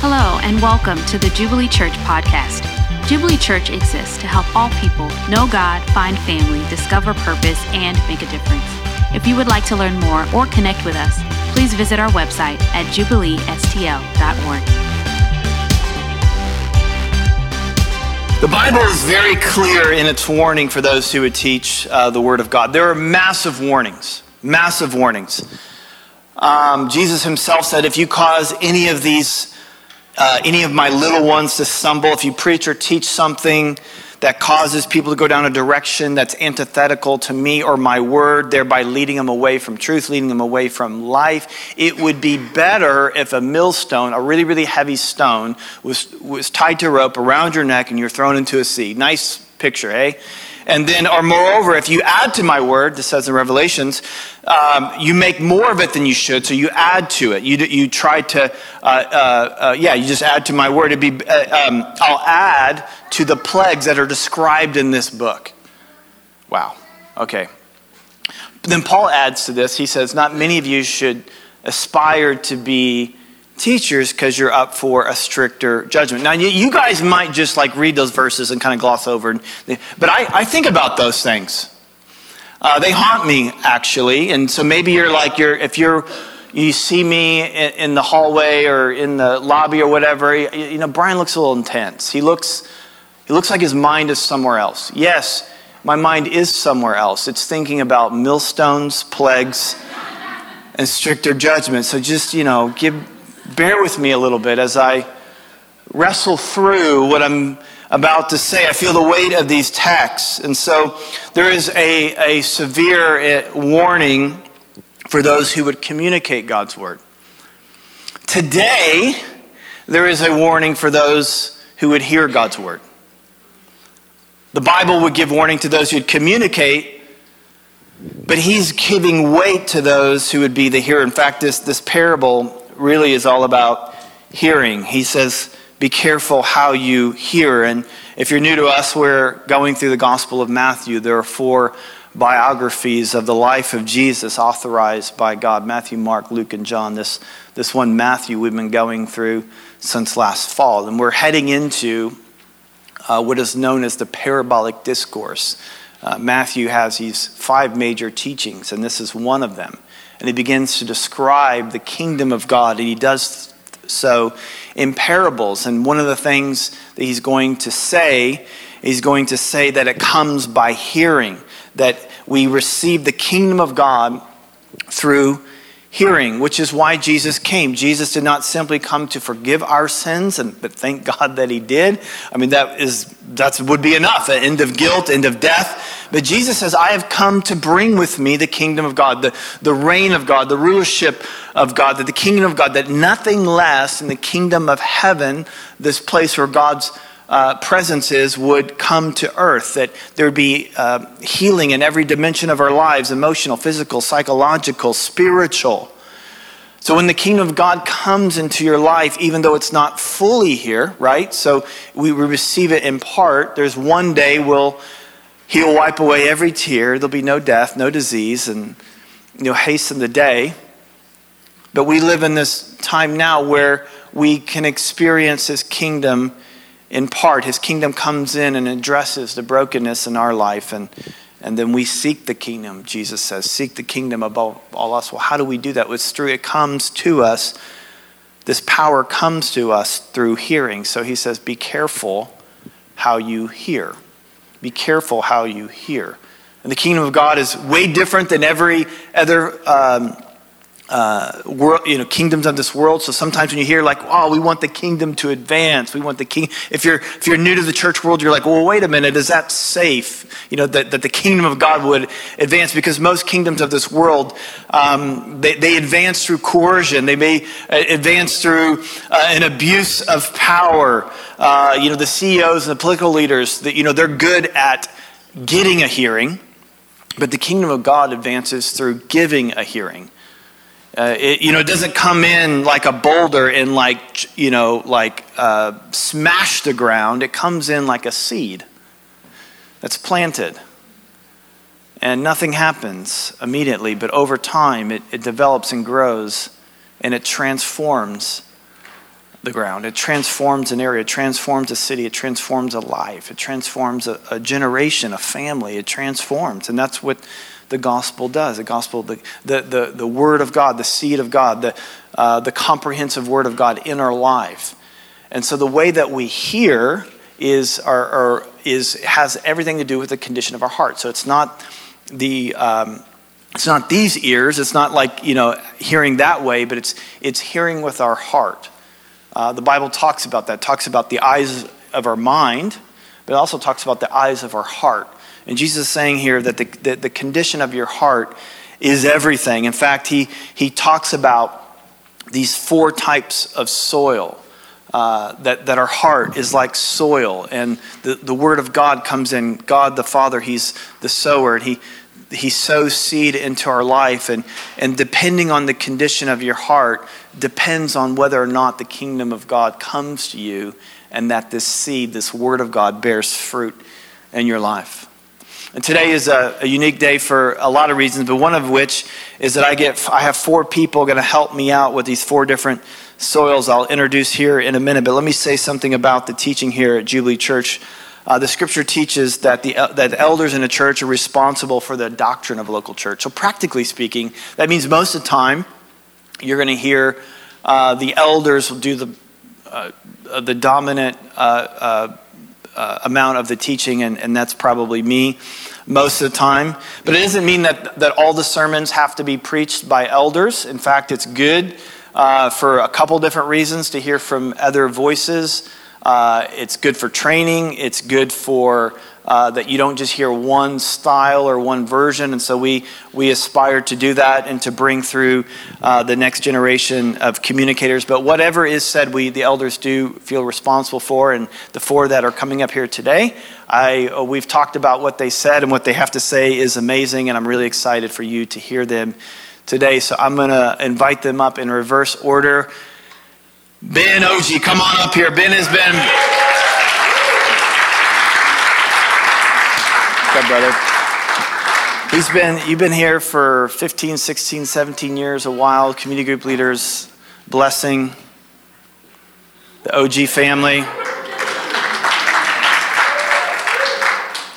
Hello, and welcome to the Jubilee Church podcast. Jubilee Church exists to help all people know God, find family, discover purpose, and make a difference. If you would like to learn more or connect with us, please visit our website at jubileestl.org. The Bible is very clear in its warning for those who would teach uh, the Word of God. There are massive warnings, massive warnings. Um, Jesus himself said, if you cause any of these, uh, any of my little ones to stumble, if you preach or teach something that causes people to go down a direction that's antithetical to me or my word, thereby leading them away from truth, leading them away from life, it would be better if a millstone, a really, really heavy stone, was, was tied to a rope around your neck and you're thrown into a sea. Nice picture, eh? And then, or moreover, if you add to my word, this says in Revelations, um, you make more of it than you should, so you add to it. You, you try to, uh, uh, uh, yeah, you just add to my word. It'd be, uh, um, I'll add to the plagues that are described in this book. Wow. Okay. Then Paul adds to this. He says, Not many of you should aspire to be teachers because you're up for a stricter judgment. Now, you guys might just like read those verses and kind of gloss over, but I, I think about those things. Uh, they haunt me actually, and so maybe you're like you're if you're you see me in, in the hallway or in the lobby or whatever. You, you know, Brian looks a little intense. He looks he looks like his mind is somewhere else. Yes, my mind is somewhere else. It's thinking about millstones, plagues, and stricter judgment. So just you know, give bear with me a little bit as I wrestle through what I'm about to say. I feel the weight of these texts. And so there is a, a severe eh, warning for those who would communicate God's word. Today, there is a warning for those who would hear God's word. The Bible would give warning to those who would communicate, but he's giving weight to those who would be the hearer. In fact, this, this parable really is all about hearing. He says, Be careful how you hear. And if you're new to us, we're going through the Gospel of Matthew. There are four biographies of the life of Jesus authorized by God Matthew, Mark, Luke, and John. This, this one, Matthew, we've been going through since last fall. And we're heading into uh, what is known as the parabolic discourse. Uh, Matthew has these five major teachings, and this is one of them and he begins to describe the kingdom of God, and he does so in parables. And one of the things that he's going to say, he's going to say that it comes by hearing, that we receive the kingdom of God through hearing, which is why Jesus came. Jesus did not simply come to forgive our sins, and, but thank God that he did. I mean, that is that would be enough, an end of guilt, end of death. But Jesus says, I have come to bring with me the kingdom of God, the, the reign of God, the rulership of God, that the kingdom of God, that nothing less in the kingdom of heaven, this place where God's uh, presence is would come to earth, that there would be uh, healing in every dimension of our lives emotional, physical, psychological, spiritual. So when the kingdom of God comes into your life, even though it's not fully here, right? So we receive it in part. There's one day we'll He'll wipe away every tear. There'll be no death, no disease, and you know, hasten the day. But we live in this time now where we can experience His kingdom in part. His kingdom comes in and addresses the brokenness in our life, and, and then we seek the kingdom, Jesus says. Seek the kingdom above all else. Well, how do we do that? It's through it comes to us. This power comes to us through hearing. So he says, Be careful how you hear. Be careful how you hear. And the kingdom of God is way different than every other. Um, uh, world, you know, kingdoms of this world. So sometimes when you hear like, "Oh, we want the kingdom to advance," we want the king. If you're if you're new to the church world, you're like, "Well, wait a minute, is that safe?" You know, that, that the kingdom of God would advance because most kingdoms of this world um, they, they advance through coercion. They may uh, advance through uh, an abuse of power. Uh, you know, the CEOs and the political leaders, that you know, they're good at getting a hearing, but the kingdom of God advances through giving a hearing. Uh, it, you know, it doesn't come in like a boulder and like, you know, like uh, smash the ground. It comes in like a seed that's planted. And nothing happens immediately, but over time it, it develops and grows and it transforms the ground. It transforms an area, it transforms a city, it transforms a life, it transforms a, a generation, a family. It transforms. And that's what the gospel does. The gospel, the, the, the, the word of God, the seed of God, the, uh, the comprehensive word of God in our life. And so the way that we hear is, our, our, is has everything to do with the condition of our heart. So it's not the um, it's not these ears. It's not like you know hearing that way, but it's it's hearing with our heart. Uh, the Bible talks about that. Talks about the eyes of our mind, but it also talks about the eyes of our heart. And Jesus is saying here that the, the, the condition of your heart is everything. In fact, he, he talks about these four types of soil. Uh, that, that our heart is like soil, and the, the Word of God comes in. God the Father, He's the sower, and He, he sows seed into our life. And, and depending on the condition of your heart, depends on whether or not the kingdom of God comes to you and that this seed, this Word of God, bears fruit in your life. And today is a, a, unique day for a lot of reasons, but one of which is that I get I have four people going to help me out with these four different soils I'll introduce here in a minute. But let me say something about the teaching here at Jubilee Church. Uh, the scripture teaches that the that the elders in a church are responsible for the doctrine of a local church. So practically speaking, that means most of the time you're going to hear uh, the elders will do the uh, the dominant uh, uh, uh, amount of the teaching, and, and that's probably me most of the time. But it doesn't mean that, that all the sermons have to be preached by elders. In fact, it's good uh, for a couple different reasons to hear from other voices. Uh, it's good for training, it's good for uh, that you don't just hear one style or one version. And so we, we aspire to do that and to bring through uh, the next generation of communicators. But whatever is said, we, the elders, do feel responsible for. And the four that are coming up here today, I, uh, we've talked about what they said, and what they have to say is amazing. And I'm really excited for you to hear them today. So I'm going to invite them up in reverse order. Ben Oji, come on up here. Ben has been. up, brother? He's been, you've been here for 15, 16, 17 years, a while, community group leaders, blessing, the OG family.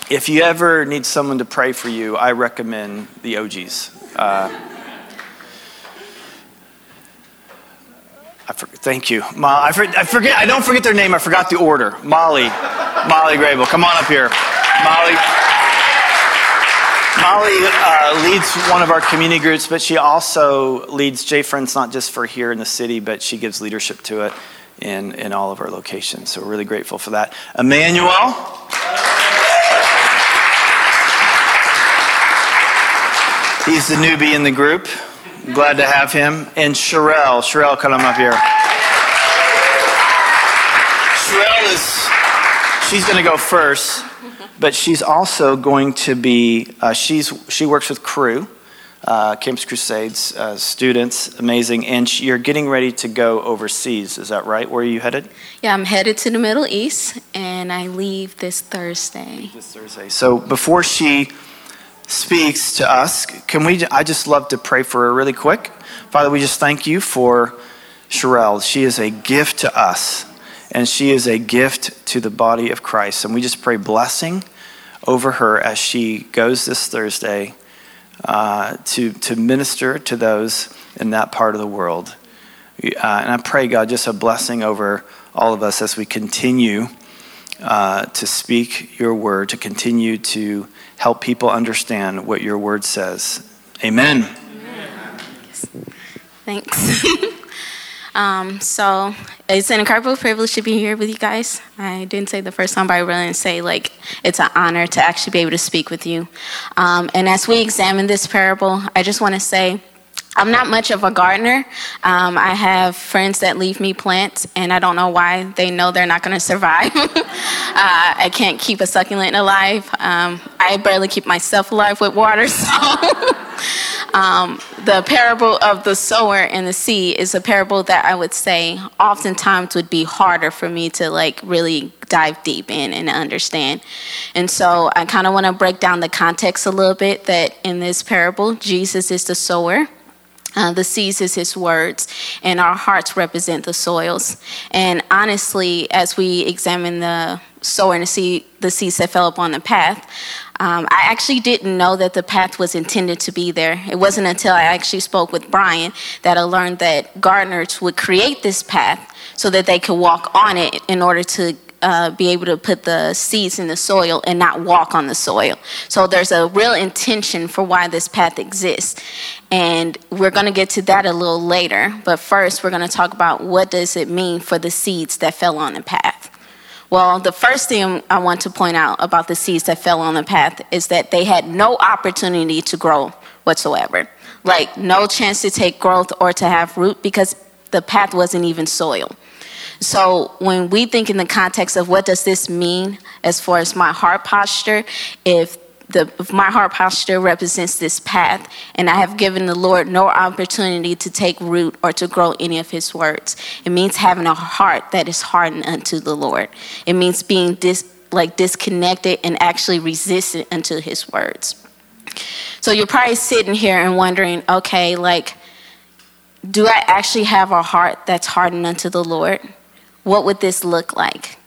If you ever need someone to pray for you, I recommend the OGs. Uh, for, thank you. Ma, I, for, I, forget. I don't forget their name. I forgot the order. Molly, Molly Grable, come on up here. Molly. Molly uh, leads one of our community groups, but she also leads J Friends not just for here in the city, but she gives leadership to it in, in all of our locations. So we're really grateful for that. Emmanuel. He's the newbie in the group. Glad to have him. And Sherelle. Sherelle, come up here. Sherelle is, she's going to go first but she's also going to be, uh, she's, she works with Crew, uh, Campus Crusades uh, students, amazing. And she, you're getting ready to go overseas, is that right? Where are you headed? Yeah, I'm headed to the Middle East, and I leave this Thursday. This Thursday. So before she speaks to us, can we, I just love to pray for her really quick. Father, we just thank you for Sherelle. She is a gift to us and she is a gift to the body of Christ. And we just pray blessing over her as she goes this Thursday uh, to, to minister to those in that part of the world. Uh, and I pray, God, just a blessing over all of us as we continue uh, to speak your word, to continue to help people understand what your word says. Amen. Thanks. Um, so it's an incredible privilege to be here with you guys. I didn't say the first time, but I really say like it's an honor to actually be able to speak with you. Um, and as we examine this parable, I just want to say I'm not much of a gardener. Um, I have friends that leave me plants, and I don't know why. They know they're not going to survive. uh, I can't keep a succulent alive. Um, I barely keep myself alive with water. So, um, the parable of the sower and the seed is a parable that I would say oftentimes would be harder for me to like really dive deep in and understand. And so, I kind of want to break down the context a little bit. That in this parable, Jesus is the sower Uh, the seeds is his words, and our hearts represent the soils. And honestly, as we examine the sower and the, seed, the seeds that fell upon the path, um, I actually didn't know that the path was intended to be there. It wasn't until I actually spoke with Brian that I learned that gardeners would create this path so that they could walk on it in order to uh, be able to put the seeds in the soil and not walk on the soil. So there's a real intention for why this path exists. And we're going to get to that a little later. But first, we're going to talk about what does it mean for the seeds that fell on the path. Well, the first thing I want to point out about the seeds that fell on the path is that they had no opportunity to grow whatsoever. Like, no chance to take growth or to have root because the path wasn't even soil. So when we think in the context of what does this mean as far as my heart posture, if the, if my heart posture represents this path, and I have given the Lord no opportunity to take root or to grow any of His words. It means having a heart that is hardened unto the Lord. It means being dis, like disconnected and actually resistant unto His words. So you're probably sitting here and wondering, okay, like, do I actually have a heart that's hardened unto the Lord? What would this look like?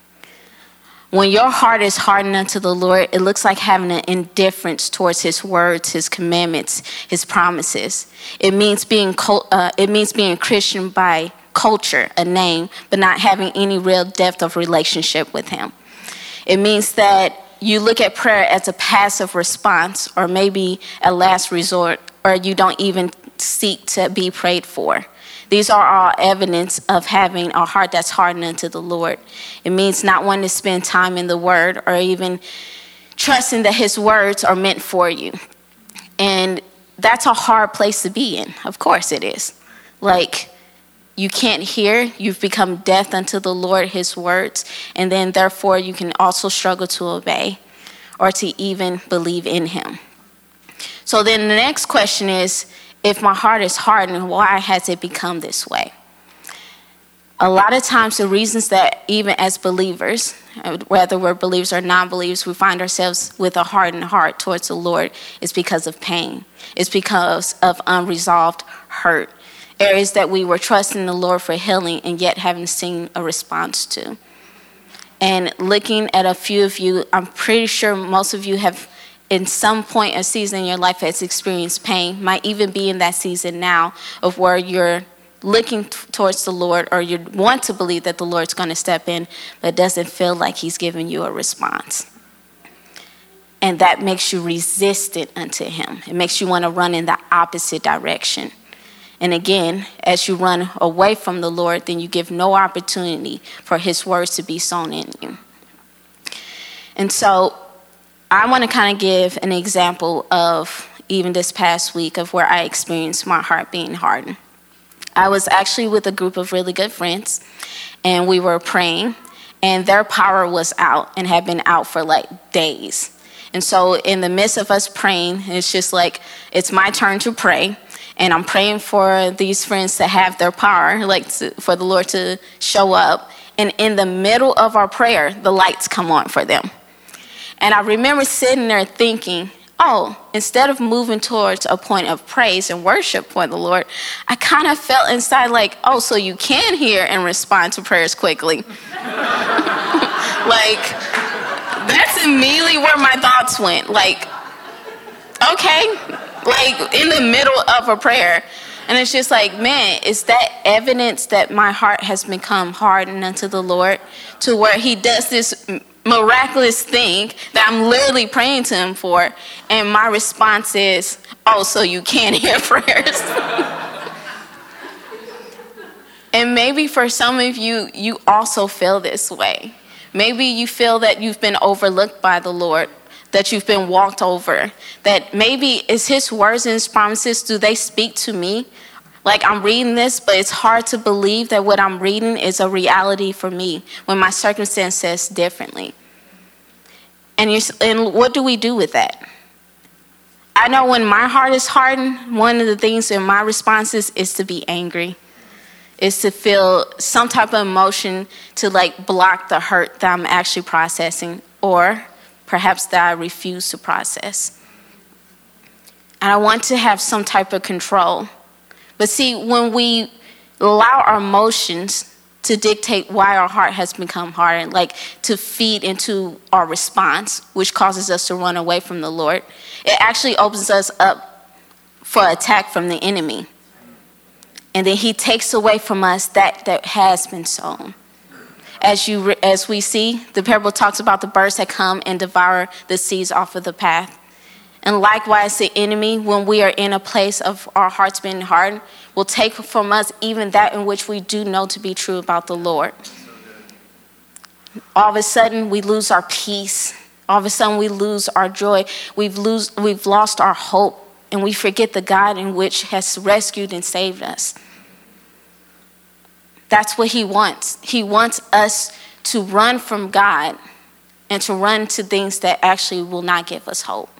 When your heart is hardened unto the Lord, it looks like having an indifference towards His words, His commandments, His promises. It means being uh, it means being Christian by culture, a name, but not having any real depth of relationship with Him. It means that you look at prayer as a passive response, or maybe a last resort, or you don't even seek to be prayed for. These are all evidence of having a heart that's hardened unto the Lord. It means not wanting to spend time in the Word or even trusting that His words are meant for you. And that's a hard place to be in. Of course it is. Like, you can't hear, you've become deaf unto the Lord, His words, and then therefore you can also struggle to obey or to even believe in Him. So then the next question is if my heart is hardened, why has it become this way? A lot of times, the reasons that even as believers, whether we're believers or non believers, we find ourselves with a hardened heart towards the Lord is because of pain. It's because of unresolved hurt. Areas that we were trusting the Lord for healing and yet haven't seen a response to. And looking at a few of you, I'm pretty sure most of you have in some point or season in your life has experienced pain, might even be in that season now of where you're looking t- towards the Lord or you want to believe that the Lord's going to step in, but doesn't feel like He's giving you a response. And that makes you resistant unto Him. It makes you want to run in the opposite direction. And again, as you run away from the Lord, then you give no opportunity for His words to be sown in you. And so I want to kind of give an example of even this past week of where I experienced my heart being hardened. I was actually with a group of really good friends, and we were praying, and their power was out and had been out for like days. And so, in the midst of us praying, it's just like it's my turn to pray, and I'm praying for these friends to have their power, like to, for the Lord to show up. And in the middle of our prayer, the lights come on for them. And I remember sitting there thinking, oh, instead of moving towards a point of praise and worship for the Lord, I kind of felt inside like, oh, so you can hear and respond to prayers quickly. like, that's immediately where my thoughts went. Like, okay, like in the middle of a prayer. And it's just like, man, is that evidence that my heart has become hardened unto the Lord to where He does this miraculous thing that I'm literally praying to him for, and my response is, Oh, so you can't hear prayers. and maybe for some of you, you also feel this way. Maybe you feel that you've been overlooked by the Lord, that you've been walked over, that maybe is his words and his promises, do they speak to me? Like I'm reading this, but it's hard to believe that what I'm reading is a reality for me when my circumstance says differently. And, you and what do we do with that? I know when my heart is hardened, one of the things in my responses is to be angry, is to feel some type of emotion to like block the hurt that I'm actually processing, or perhaps that I refuse to process. And I want to have some type of control But see, when we allow our emotions to dictate why our heart has become hardened, like to feed into our response, which causes us to run away from the Lord, it actually opens us up for attack from the enemy. And then he takes away from us that that has been sown. As you as we see, the parable talks about the birds that come and devour the seeds off of the path. And likewise, the enemy, when we are in a place of our hearts being hardened, will take from us even that in which we do know to be true about the Lord. All of a sudden, we lose our peace. All of a sudden, we lose our joy. We've, lose, we've lost our hope, and we forget the God in which has rescued and saved us. That's what He wants. He wants us to run from God and to run to things that actually will not give us hope.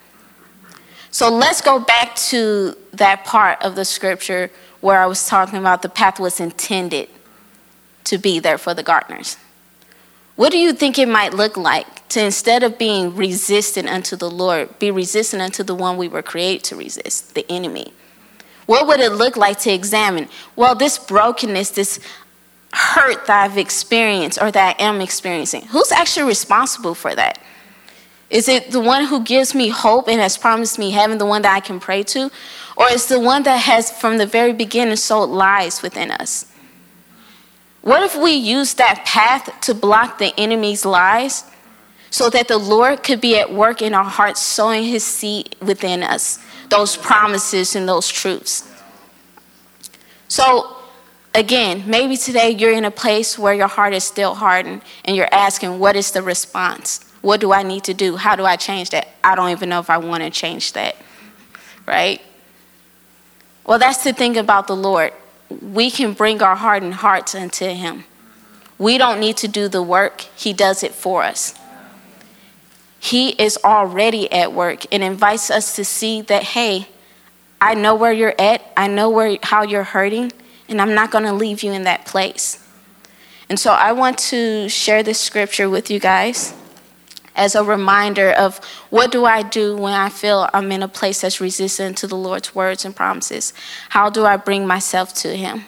So let's go back to that part of the scripture where I was talking about the path was intended to be there for the gardeners. What do you think it might look like to instead of being resistant unto the Lord, be resistant unto the one we were created to resist, the enemy? What would it look like to examine? Well, this brokenness, this hurt that I've experienced or that I am experiencing, who's actually responsible for that? Is it the one who gives me hope and has promised me heaven, the one that I can pray to? Or is the one that has from the very beginning sowed lies within us? What if we use that path to block the enemy's lies so that the Lord could be at work in our hearts, sowing his seed within us, those promises and those truths? So, again, maybe today you're in a place where your heart is still hardened and you're asking, what is the response? What do I need to do? How do I change that? I don't even know if I want to change that. Right? Well, that's the thing about the Lord. We can bring our hardened hearts unto Him. We don't need to do the work, He does it for us. He is already at work and invites us to see that, hey, I know where you're at, I know where, how you're hurting, and I'm not going to leave you in that place. And so I want to share this scripture with you guys as a reminder of what do I do when I feel I'm in a place that's resistant to the Lord's words and promises? How do I bring myself to Him?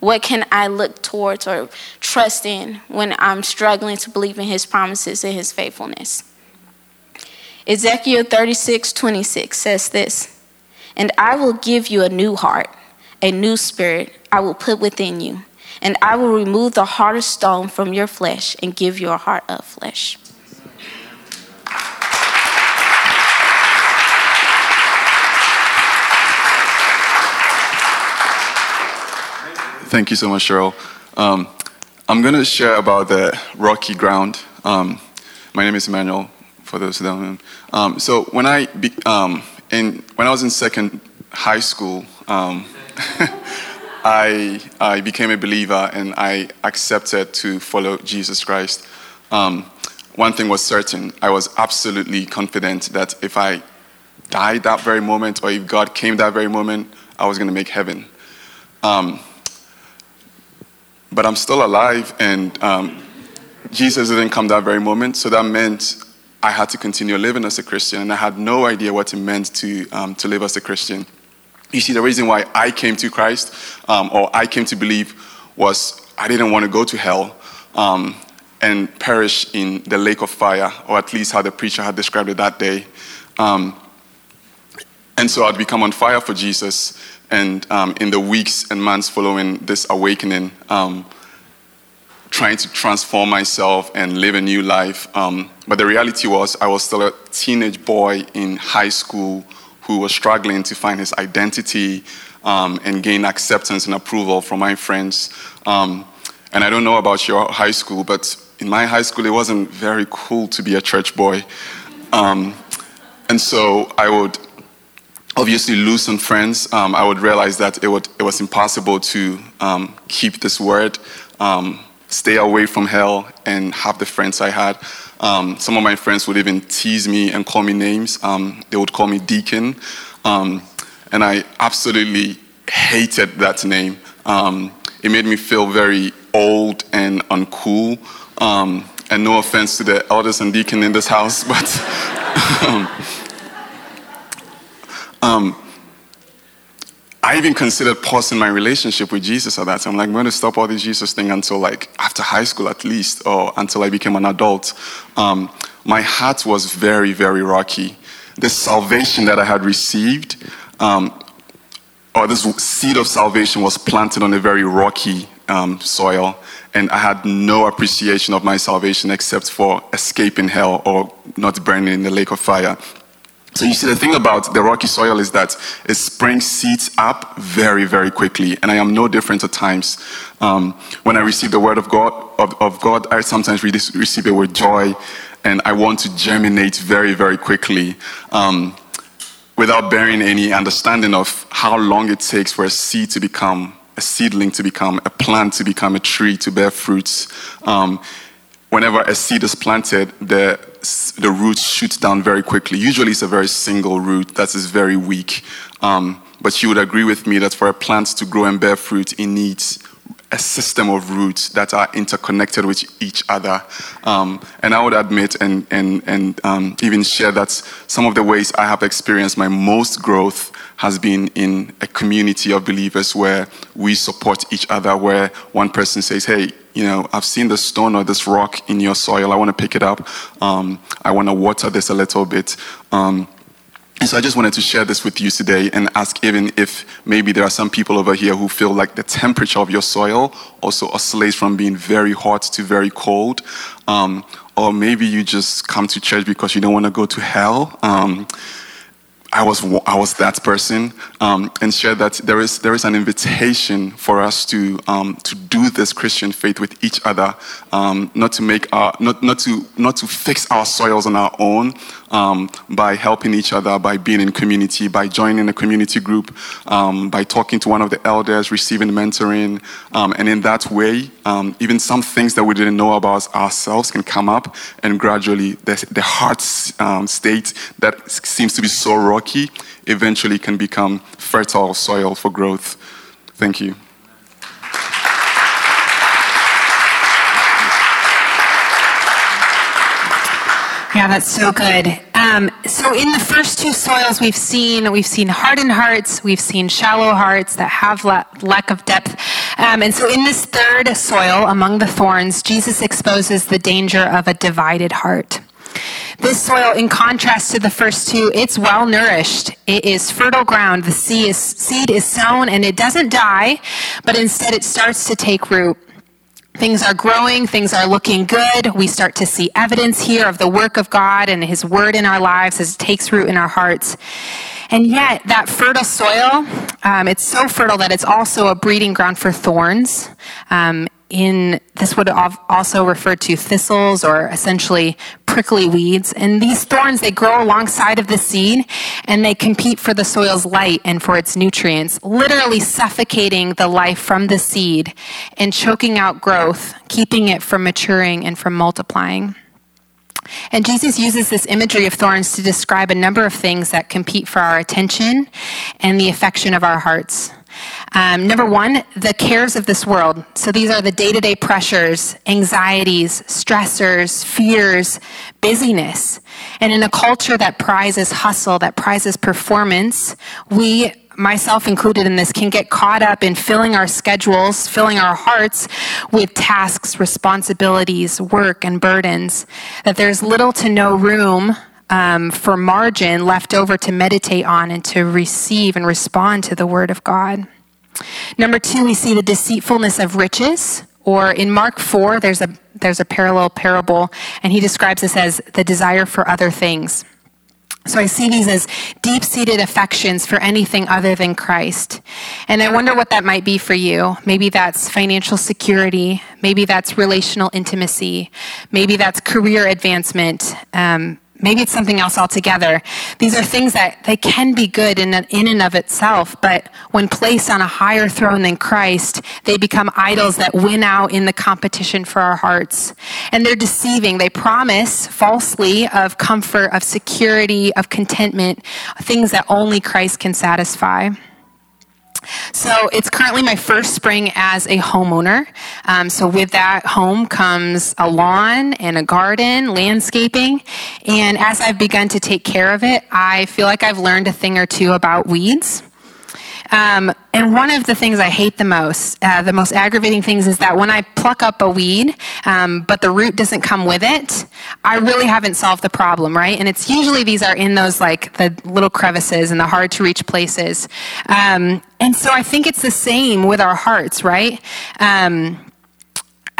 What can I look towards or trust in when I'm struggling to believe in His promises and His faithfulness? Ezekiel 36 26 says this And I will give you a new heart, a new spirit I will put within you, and I will remove the heart of stone from your flesh and give you a heart of flesh. Thank you so much, Cheryl. Um, I'm going to share about the rocky ground. Um, my name is Emmanuel, for those who don't know. Um, so when I be, um, in when I was in second high school, um, I I became a believer and I accepted to follow Jesus Christ. Um, one thing was certain: I was absolutely confident that if I died that very moment, or if God came that very moment, I was going to make heaven. Um, but I'm still alive, and um, Jesus didn't come that very moment, so that meant I had to continue living as a Christian, and I had no idea what it meant to, um, to live as a Christian. You see, the reason why I came to Christ, um, or I came to believe, was I didn't want to go to hell um, and perish in the lake of fire, or at least how the preacher had described it that day. Um, and so I'd become on fire for Jesus. And um, in the weeks and months following this awakening, um, trying to transform myself and live a new life. Um, but the reality was, I was still a teenage boy in high school who was struggling to find his identity um, and gain acceptance and approval from my friends. Um, and I don't know about your high school, but in my high school, it wasn't very cool to be a church boy. Um, and so I would obviously lose some friends, um, I would realize that it, would, it was impossible to um, keep this word, um, stay away from hell, and have the friends I had. Um, some of my friends would even tease me and call me names. Um, they would call me Deacon. Um, and I absolutely hated that name. it made me feel very old and uncool. and no offense to the elders and deacon in this house, but. Um, I even considered pausing my relationship with Jesus at that time. I'm like, I'm going to stop all this Jesus thing until like after high school at least, or until I became an adult. Um, my heart was very, very rocky. The salvation that I had received, um, or this seed of salvation was planted on a very rocky um, soil, and I had no appreciation of my salvation except for escaping hell or not burning in the lake of fire. So you see, the thing about the rocky soil is that it springs seeds up very, very quickly, and I am no different at times. Um, when I receive the word of God, of, of God, I sometimes receive it with joy, and I want to germinate very, very quickly. Um, without bearing any understanding of how long it takes for a seed to become a seedling to become a plant to become a tree to bear fruits um, whenever a seed is planted the the roots shoot down very quickly. Usually it's a very single root that is very weak. Um, but you would agree with me that for a plant to grow and bear fruit, it needs a system of roots that are interconnected with each other. Um, and I would admit and, and, and um, even share that some of the ways I have experienced my most growth has been in a community of believers where we support each other, where one person says, Hey, you know, I've seen this stone or this rock in your soil. I want to pick it up. Um, I want to water this a little bit. Um, so I just wanted to share this with you today and ask even if maybe there are some people over here who feel like the temperature of your soil also oscillates from being very hot to very cold. Um, or maybe you just come to church because you don't want to go to hell. Um, I was I was that person, um, and share that there is there is an invitation for us to um, to do this Christian faith with each other, um, not to make our not not to not to fix our soils on our own, um, by helping each other, by being in community, by joining a community group, um, by talking to one of the elders, receiving mentoring, um, and in that way, even some things that we didn't know about ourselves can come up, and gradually the the heart state that seems to be so raw rocky eventually can become fertile soil for growth. Thank you. Yeah, that's so good. Um, so in the first two soils we've seen, we've seen hardened hearts, we've seen shallow hearts that have la- lack of depth. Um, and so in this third soil among the thorns, Jesus exposes the danger of a divided heart. This soil, in contrast to the first two, it's well nourished. It is fertile ground. The seed is sown and it doesn't die, but instead it starts to take root. Things are growing, things are looking good. We start to see evidence here of the work of God and His word in our lives as it takes root in our hearts. And yet, that fertile soil, um, it's so fertile that it's also a breeding ground for thorns. Um, in this would also refer to thistles or essentially prickly weeds and these thorns they grow alongside of the seed and they compete for the soil's light and for its nutrients literally suffocating the life from the seed and choking out growth keeping it from maturing and from multiplying and Jesus uses this imagery of thorns to describe a number of things that compete for our attention and the affection of our hearts. Um, number one, the cares of this world. So these are the day to day pressures, anxieties, stressors, fears, busyness. And in a culture that prizes hustle, that prizes performance, we myself included in this, can get caught up in filling our schedules, filling our hearts with tasks, responsibilities, work, and burdens, that there's little to no room um, for margin left over to meditate on and to receive and respond to the Word of God. Number two, we see the deceitfulness of riches. Or in Mark 4, there's a, there's a parallel parable, and he describes this as the desire for other things. So I see these as deep seated affections for anything other than Christ. And I wonder what that might be for you. Maybe that's financial security. Maybe that's relational intimacy. Maybe that's career advancement. Um, Maybe it's something else altogether. These are things that they can be good in, in and of itself, but when placed on a higher throne than Christ, they become idols that win out in the competition for our hearts. And they're deceiving. They promise falsely of comfort, of security, of contentment, things that only Christ can satisfy. So it's currently my first spring as a homeowner. Um, so with that home comes a lawn and a garden, landscaping. And as I've begun to take care of it, I feel like I've learned a thing or two about weeds. Um, and one of the things I hate the most, uh, the most aggravating things, is that when I pluck up a weed, um, but the root doesn't come with it, I really haven't solved the problem, right? And it's usually these are in those like the little crevices and the hard to reach places. Um, and so I think it's the same with our hearts, right? Um,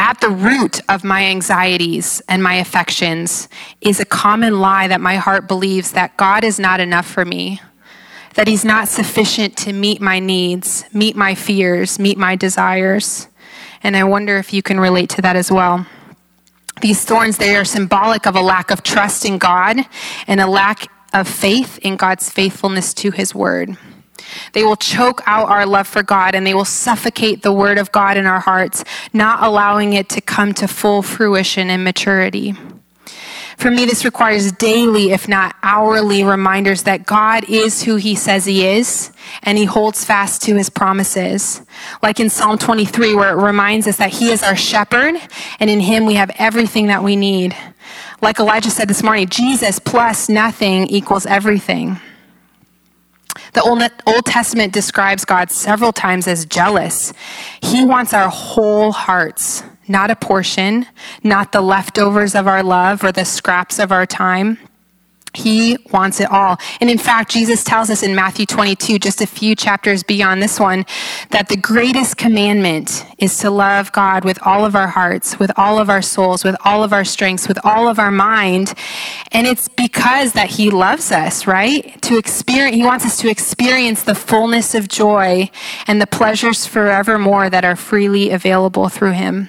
at the root of my anxieties and my affections is a common lie that my heart believes that God is not enough for me, that He's not sufficient to meet my needs, meet my fears, meet my desires. And I wonder if you can relate to that as well. These thorns, they are symbolic of a lack of trust in God and a lack of faith in God's faithfulness to His word. They will choke out our love for God and they will suffocate the word of God in our hearts, not allowing it to come to full fruition and maturity. For me, this requires daily, if not hourly, reminders that God is who he says he is and he holds fast to his promises. Like in Psalm 23, where it reminds us that he is our shepherd and in him we have everything that we need. Like Elijah said this morning, Jesus plus nothing equals everything. The Old, Testament describes God several times as jealous. He wants our whole hearts, not a portion, not the leftovers of our love or the scraps of our time. He wants it all. And in fact, Jesus tells us in Matthew 22, just a few chapters beyond this one, that the greatest commandment is to love God with all of our hearts, with all of our souls, with all of our strengths, with all of our mind. And it's because that he loves us, right? To experience, he wants us to experience the fullness of joy and the pleasures forevermore that are freely available through him.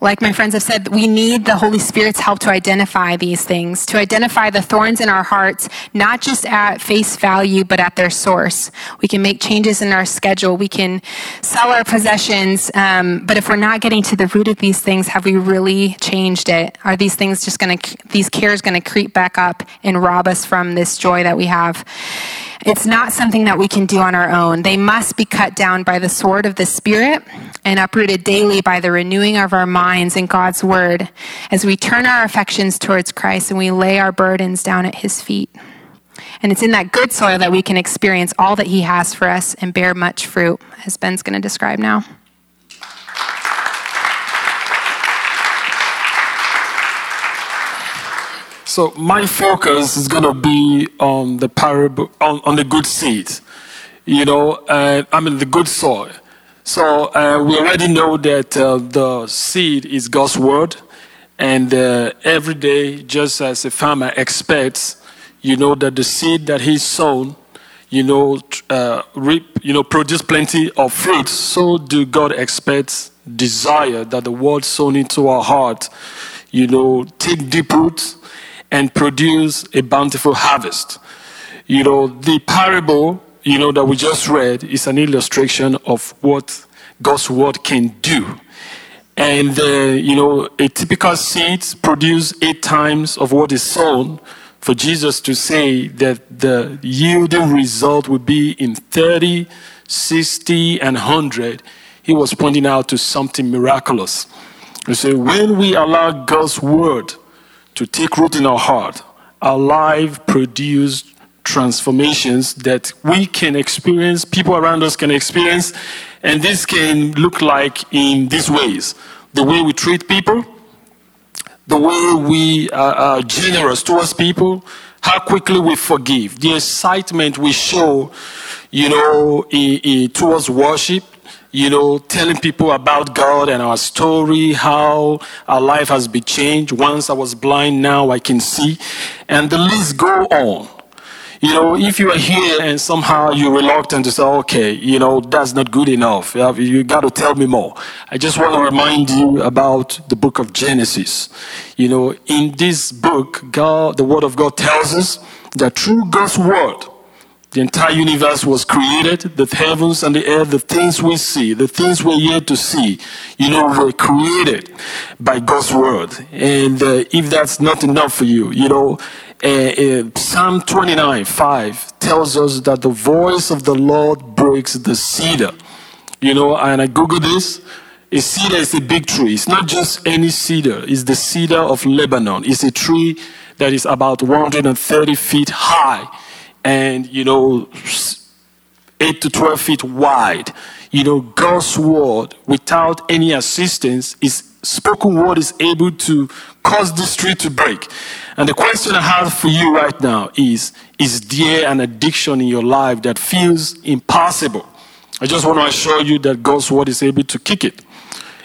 Like my friends have said, we need the Holy Spirit's help to identify these things, to identify the thorns in our hearts, not just at face value, but at their source. We can make changes in our schedule. We can sell our possessions. Um, but if we're not getting to the root of these things, have we really changed it? Are these things just going to, these cares going to creep back up and rob us from this joy that we have? It's not something that we can do on our own. They must be cut down by the sword of the Spirit and uprooted daily by the renewing of our minds in God's Word as we turn our affections towards Christ and we lay our burdens down at His feet. And it's in that good soil that we can experience all that He has for us and bear much fruit, as Ben's going to describe now. So my focus is going to be on the parable, on, on the good seed, you know, uh, I mean the good soil. So uh, we already know that uh, the seed is God's word, and uh, every day, just as a farmer expects, you know that the seed that he's sown, you know, uh, reap, you know, produce plenty of fruit. So do God expect, desire that the word sown into our heart, you know, take deep roots and produce a bountiful harvest. You know, the parable, you know, that we just read is an illustration of what God's word can do. And, uh, you know, a typical seed produce eight times of what is sown. For Jesus to say that the yielding result would be in 30, 60, and 100, he was pointing out to something miraculous. You see, when we allow God's word to take root in our heart, our life produce transformations that we can experience, people around us can experience, and this can look like in these ways the way we treat people, the way we are, generous towards people, how quickly we forgive, the excitement we show, you know, in, in, towards worship, you know, telling people about God and our story, how our life has been changed. Once I was blind, now I can see. And the list go on. You know, if you are here and somehow you're reluctant to say, okay, you know, that's not good enough. You got to tell me more. I just want to remind you about the book of Genesis. You know, in this book, God, the word of God tells us that through God's word, the entire universe was created, the heavens and the earth, the things we see, the things we're yet to see, you know, were created by God's word. And uh, if that's not enough for you, you know, uh, Psalm 29 5 tells us that the voice of the Lord breaks the cedar. You know, and I Google this. A cedar is a big tree. It's not just any cedar, it's the cedar of Lebanon. It's a tree that is about 130 feet high and you know 8 to 12 feet wide. You know, God's word without any assistance is spoken word is able to cause this tree to break. And the question I have for you right now is Is there an addiction in your life that feels impossible? I just want to assure you that God's word is able to kick it.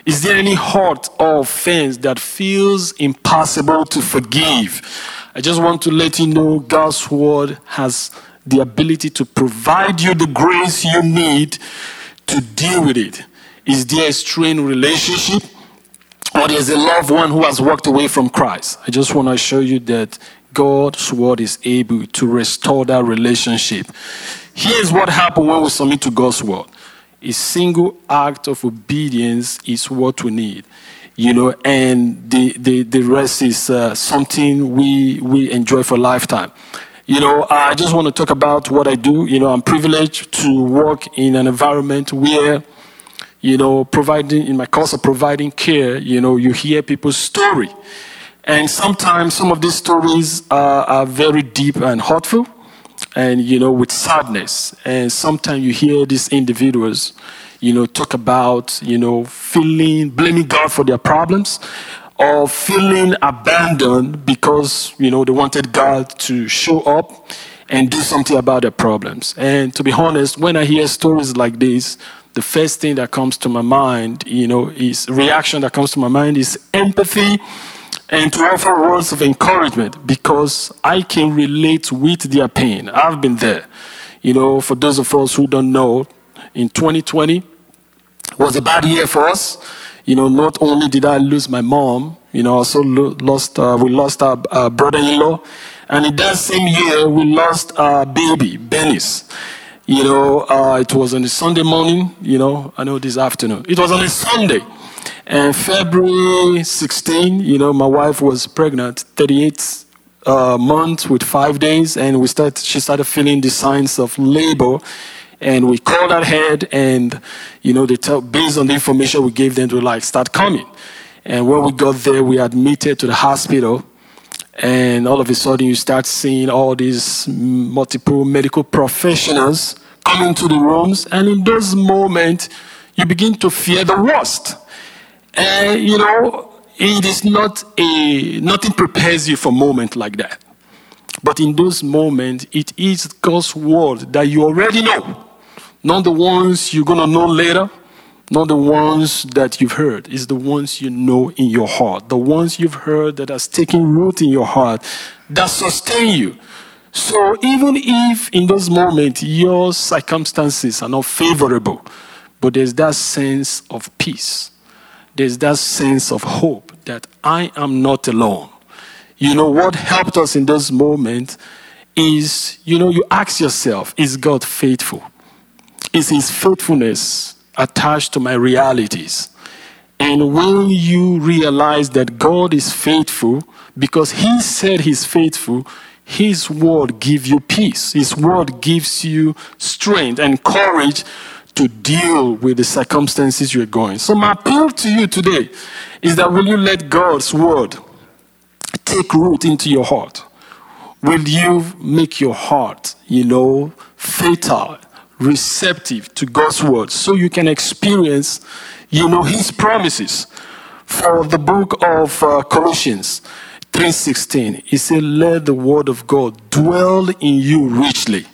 Is there any hurt or offense that feels impossible to forgive? I just want to let you know God's word has the ability to provide you the grace you need to deal with it. Is there a strained relationship? Or there's a loved one who has walked away from Christ. I just want to show you that God's word is able to restore that relationship. Here's what happened when we submit to God's word. A single act of obedience is what we need you know, and the, the, the rest is uh, something we, we enjoy for a lifetime. You know, I just want to talk about what I do. You know, I'm privileged to work in an environment where, you know, providing, in my course of providing care, you know, you hear people's story. And sometimes some of these stories are, are very deep and hurtful and, you know, with sadness. And sometimes you hear these individuals, you know, talk about, you know, feeling, blaming God for their problems or feeling abandoned because, you know, they wanted God to show up and do something about their problems. And to be honest, when I hear stories like this, the first thing that comes to my mind, you know, is reaction that comes to my mind is empathy and to offer words of encouragement because I can relate with their pain. I've been there. You know, for those of us who don't know, in 2020, was a bad year for us. You know, not only did I lose my mom, you know, also lost, uh, we lost our, our brother-in-law. And in that same year, we lost our baby, Benis. You know, uh, it was on a Sunday morning, you know, I know this afternoon. It was on a Sunday. And February 16, you know, my wife was pregnant, 38 uh, months with five days, and we start, she started feeling the signs of labor and we called ahead and you know they tell based on the information we gave them to like start coming and when we got there we admitted to the hospital and all of a sudden you start seeing all these multiple medical professionals coming to the rooms. And in those moments you begin to fear the worst. And you know it is not a nothing prepares you for a moment like that. But in those moments, it is God's word that you already know. Not the ones you're going to know later, not the ones that you've heard. It's the ones you know in your heart. The ones you've heard that has taken root in your heart, that sustain you. So even if in those moments your circumstances are not favorable, but there's that sense of peace, there's that sense of hope that I am not alone. You know, what helped us in those moments is, you know, you ask yourself, is God faithful? Is his faithfulness attached to my realities? And when you realize that God is faithful, because he said he's faithful, his word gives you peace. His word gives you strength and courage to deal with the circumstances you're going. So my appeal to you today is that will you let God's word take root into your heart? Will you make your heart, you know, fertile, receptive to God's word so you can experience, you know, his promises? For the book of uh, Colossians 3:16, he said, "Let the word of God dwell in you richly."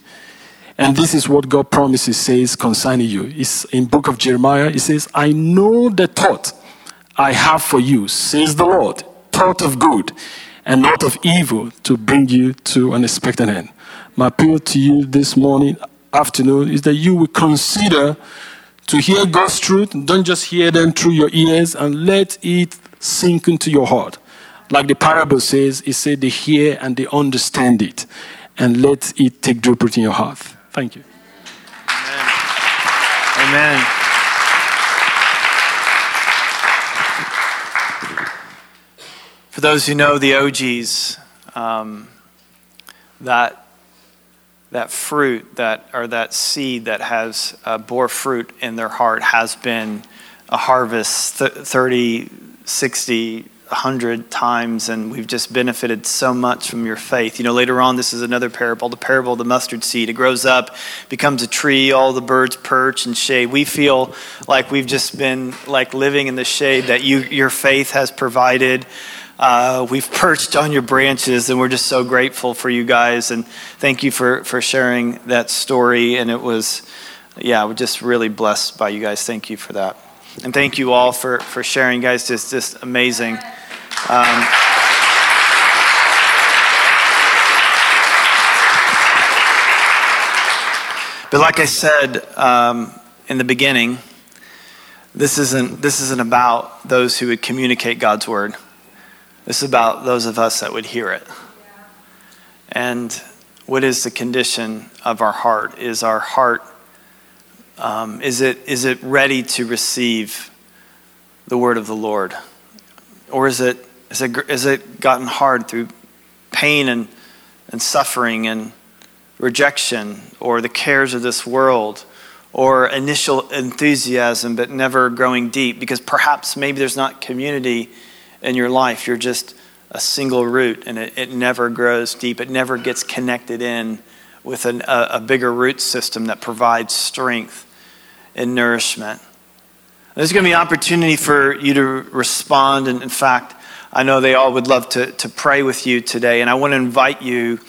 And this is what God promises says concerning you. It's in book of Jeremiah, it says, "I know the thought I have for you," says the Lord, thought of good and not of evil to bring you to an expected end. My appeal to you this morning, afternoon, is that you will consider to hear God's truth. Don't just hear them through your ears and let it sink into your heart. Like the parable says, it said they hear and they understand it. And let it take root in your heart. Thank you. Amen. Amen. For those who know the OGs, um, that that fruit that or that seed that has uh, bore fruit in their heart has been a harvest th- 30 60 a hundred times, and we've just benefited so much from your faith. You know, later on, this is another parable, the parable of the mustard seed. It grows up, becomes a tree, all the birds perch and shade. We feel like we've just been like living in the shade that you, your faith has provided. Uh, we've perched on your branches, and we're just so grateful for you guys. And thank you for, for sharing that story. And it was, yeah, we're just really blessed by you guys. Thank you for that. And thank you all for, for sharing, guys. Just, just amazing. Um, but like I said um, in the beginning, this isn't, this isn't about those who would communicate God's word. This is about those of us that would hear it. And what is the condition of our heart? Is our heart, um, is, it, is it ready to receive the word of the Lord? Or is it, is it, is it gotten hard through pain and, and suffering and rejection or the cares of this world? Or initial enthusiasm, but never growing deep because perhaps maybe there's not community in your life. You're just a single root and it, it never grows deep. It never gets connected in with an, a, a bigger root system that provides strength and nourishment. There's going to be opportunity for you to respond. And in fact, I know they all would love to, to pray with you today. And I want to invite you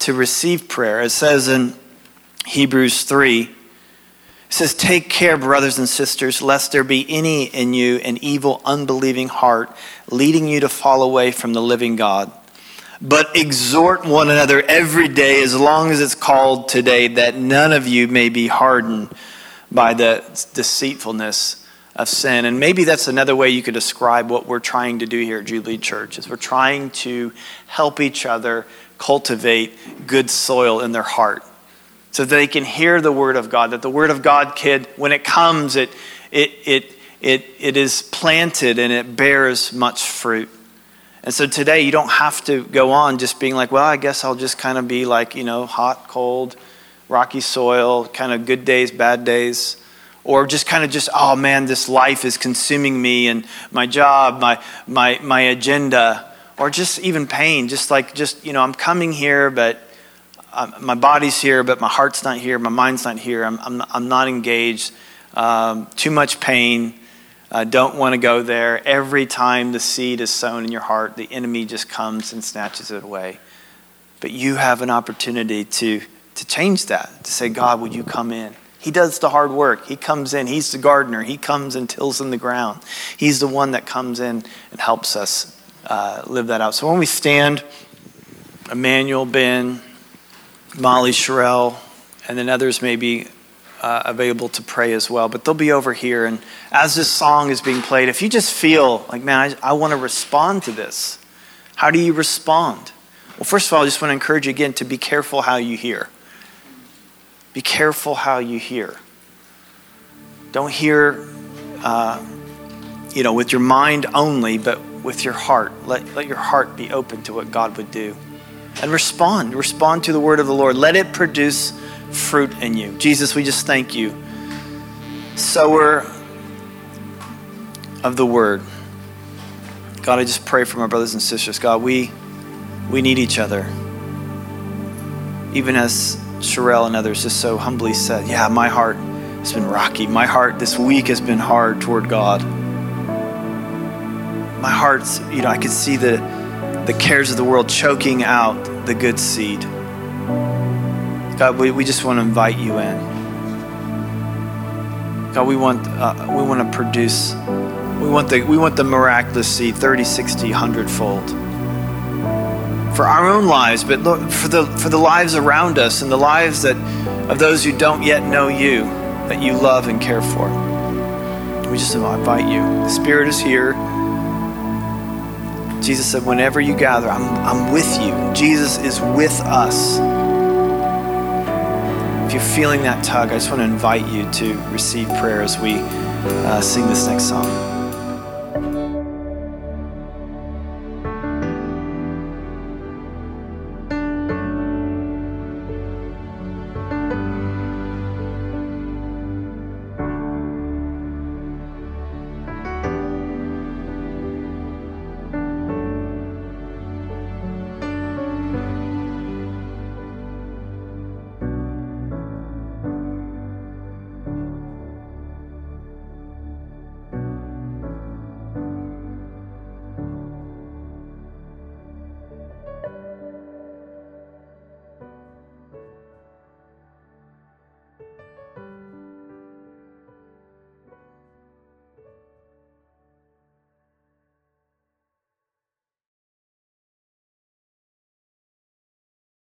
to receive prayer. It says in Hebrews 3 it says, Take care, brothers and sisters, lest there be any in you an evil, unbelieving heart, leading you to fall away from the living God. But exhort one another every day, as long as it's called today, that none of you may be hardened by the deceitfulness of sin. And maybe that's another way you could describe what we're trying to do here at Jubilee Church, is we're trying to help each other cultivate good soil in their heart so that they can hear the word of God, that the word of God, kid, when it comes, it, it, it, it, it is planted and it bears much fruit. And so today you don't have to go on just being like, well, I guess I'll just kind of be like, you know, hot, cold, rocky soil, kind of good days, bad days. Or just kind of just, oh man, this life is consuming me and my job, my, my, my agenda, or just even pain. Just like, just, you know, I'm coming here, but um, my body's here, but my heart's not here. My mind's not here. I'm, I'm, I'm not engaged. Um, too much pain. Uh, don't want to go there. Every time the seed is sown in your heart, the enemy just comes and snatches it away. But you have an opportunity to, to change that, to say, God, would you come in? He does the hard work. He comes in. He's the gardener. He comes and tills in the ground. He's the one that comes in and helps us uh, live that out. So when we stand, Emmanuel, Ben, Molly, Sherelle, and then others may be uh, available to pray as well. But they'll be over here. And as this song is being played, if you just feel like, man, I, I want to respond to this, how do you respond? Well, first of all, I just want to encourage you again to be careful how you hear. Be careful how you hear. Don't hear, uh, you know, with your mind only, but with your heart. Let, let your heart be open to what God would do and respond. Respond to the word of the Lord. Let it produce fruit in you. Jesus, we just thank you. Sower of the word. God, I just pray for my brothers and sisters. God, we we need each other. Even as Sherelle and others just so humbly said, Yeah, my heart has been rocky. My heart this week has been hard toward God. My heart's, you know, I could see the the cares of the world choking out the good seed. God, we, we just want to invite you in. God, we want, uh, we want to produce, we want, the, we want the miraculous seed 30, 60, 100 fold. For our own lives, but for the, for the lives around us and the lives that, of those who don't yet know you, that you love and care for. We just invite you. The Spirit is here. Jesus said, Whenever you gather, I'm, I'm with you. Jesus is with us. If you're feeling that tug, I just want to invite you to receive prayer as we uh, sing this next song.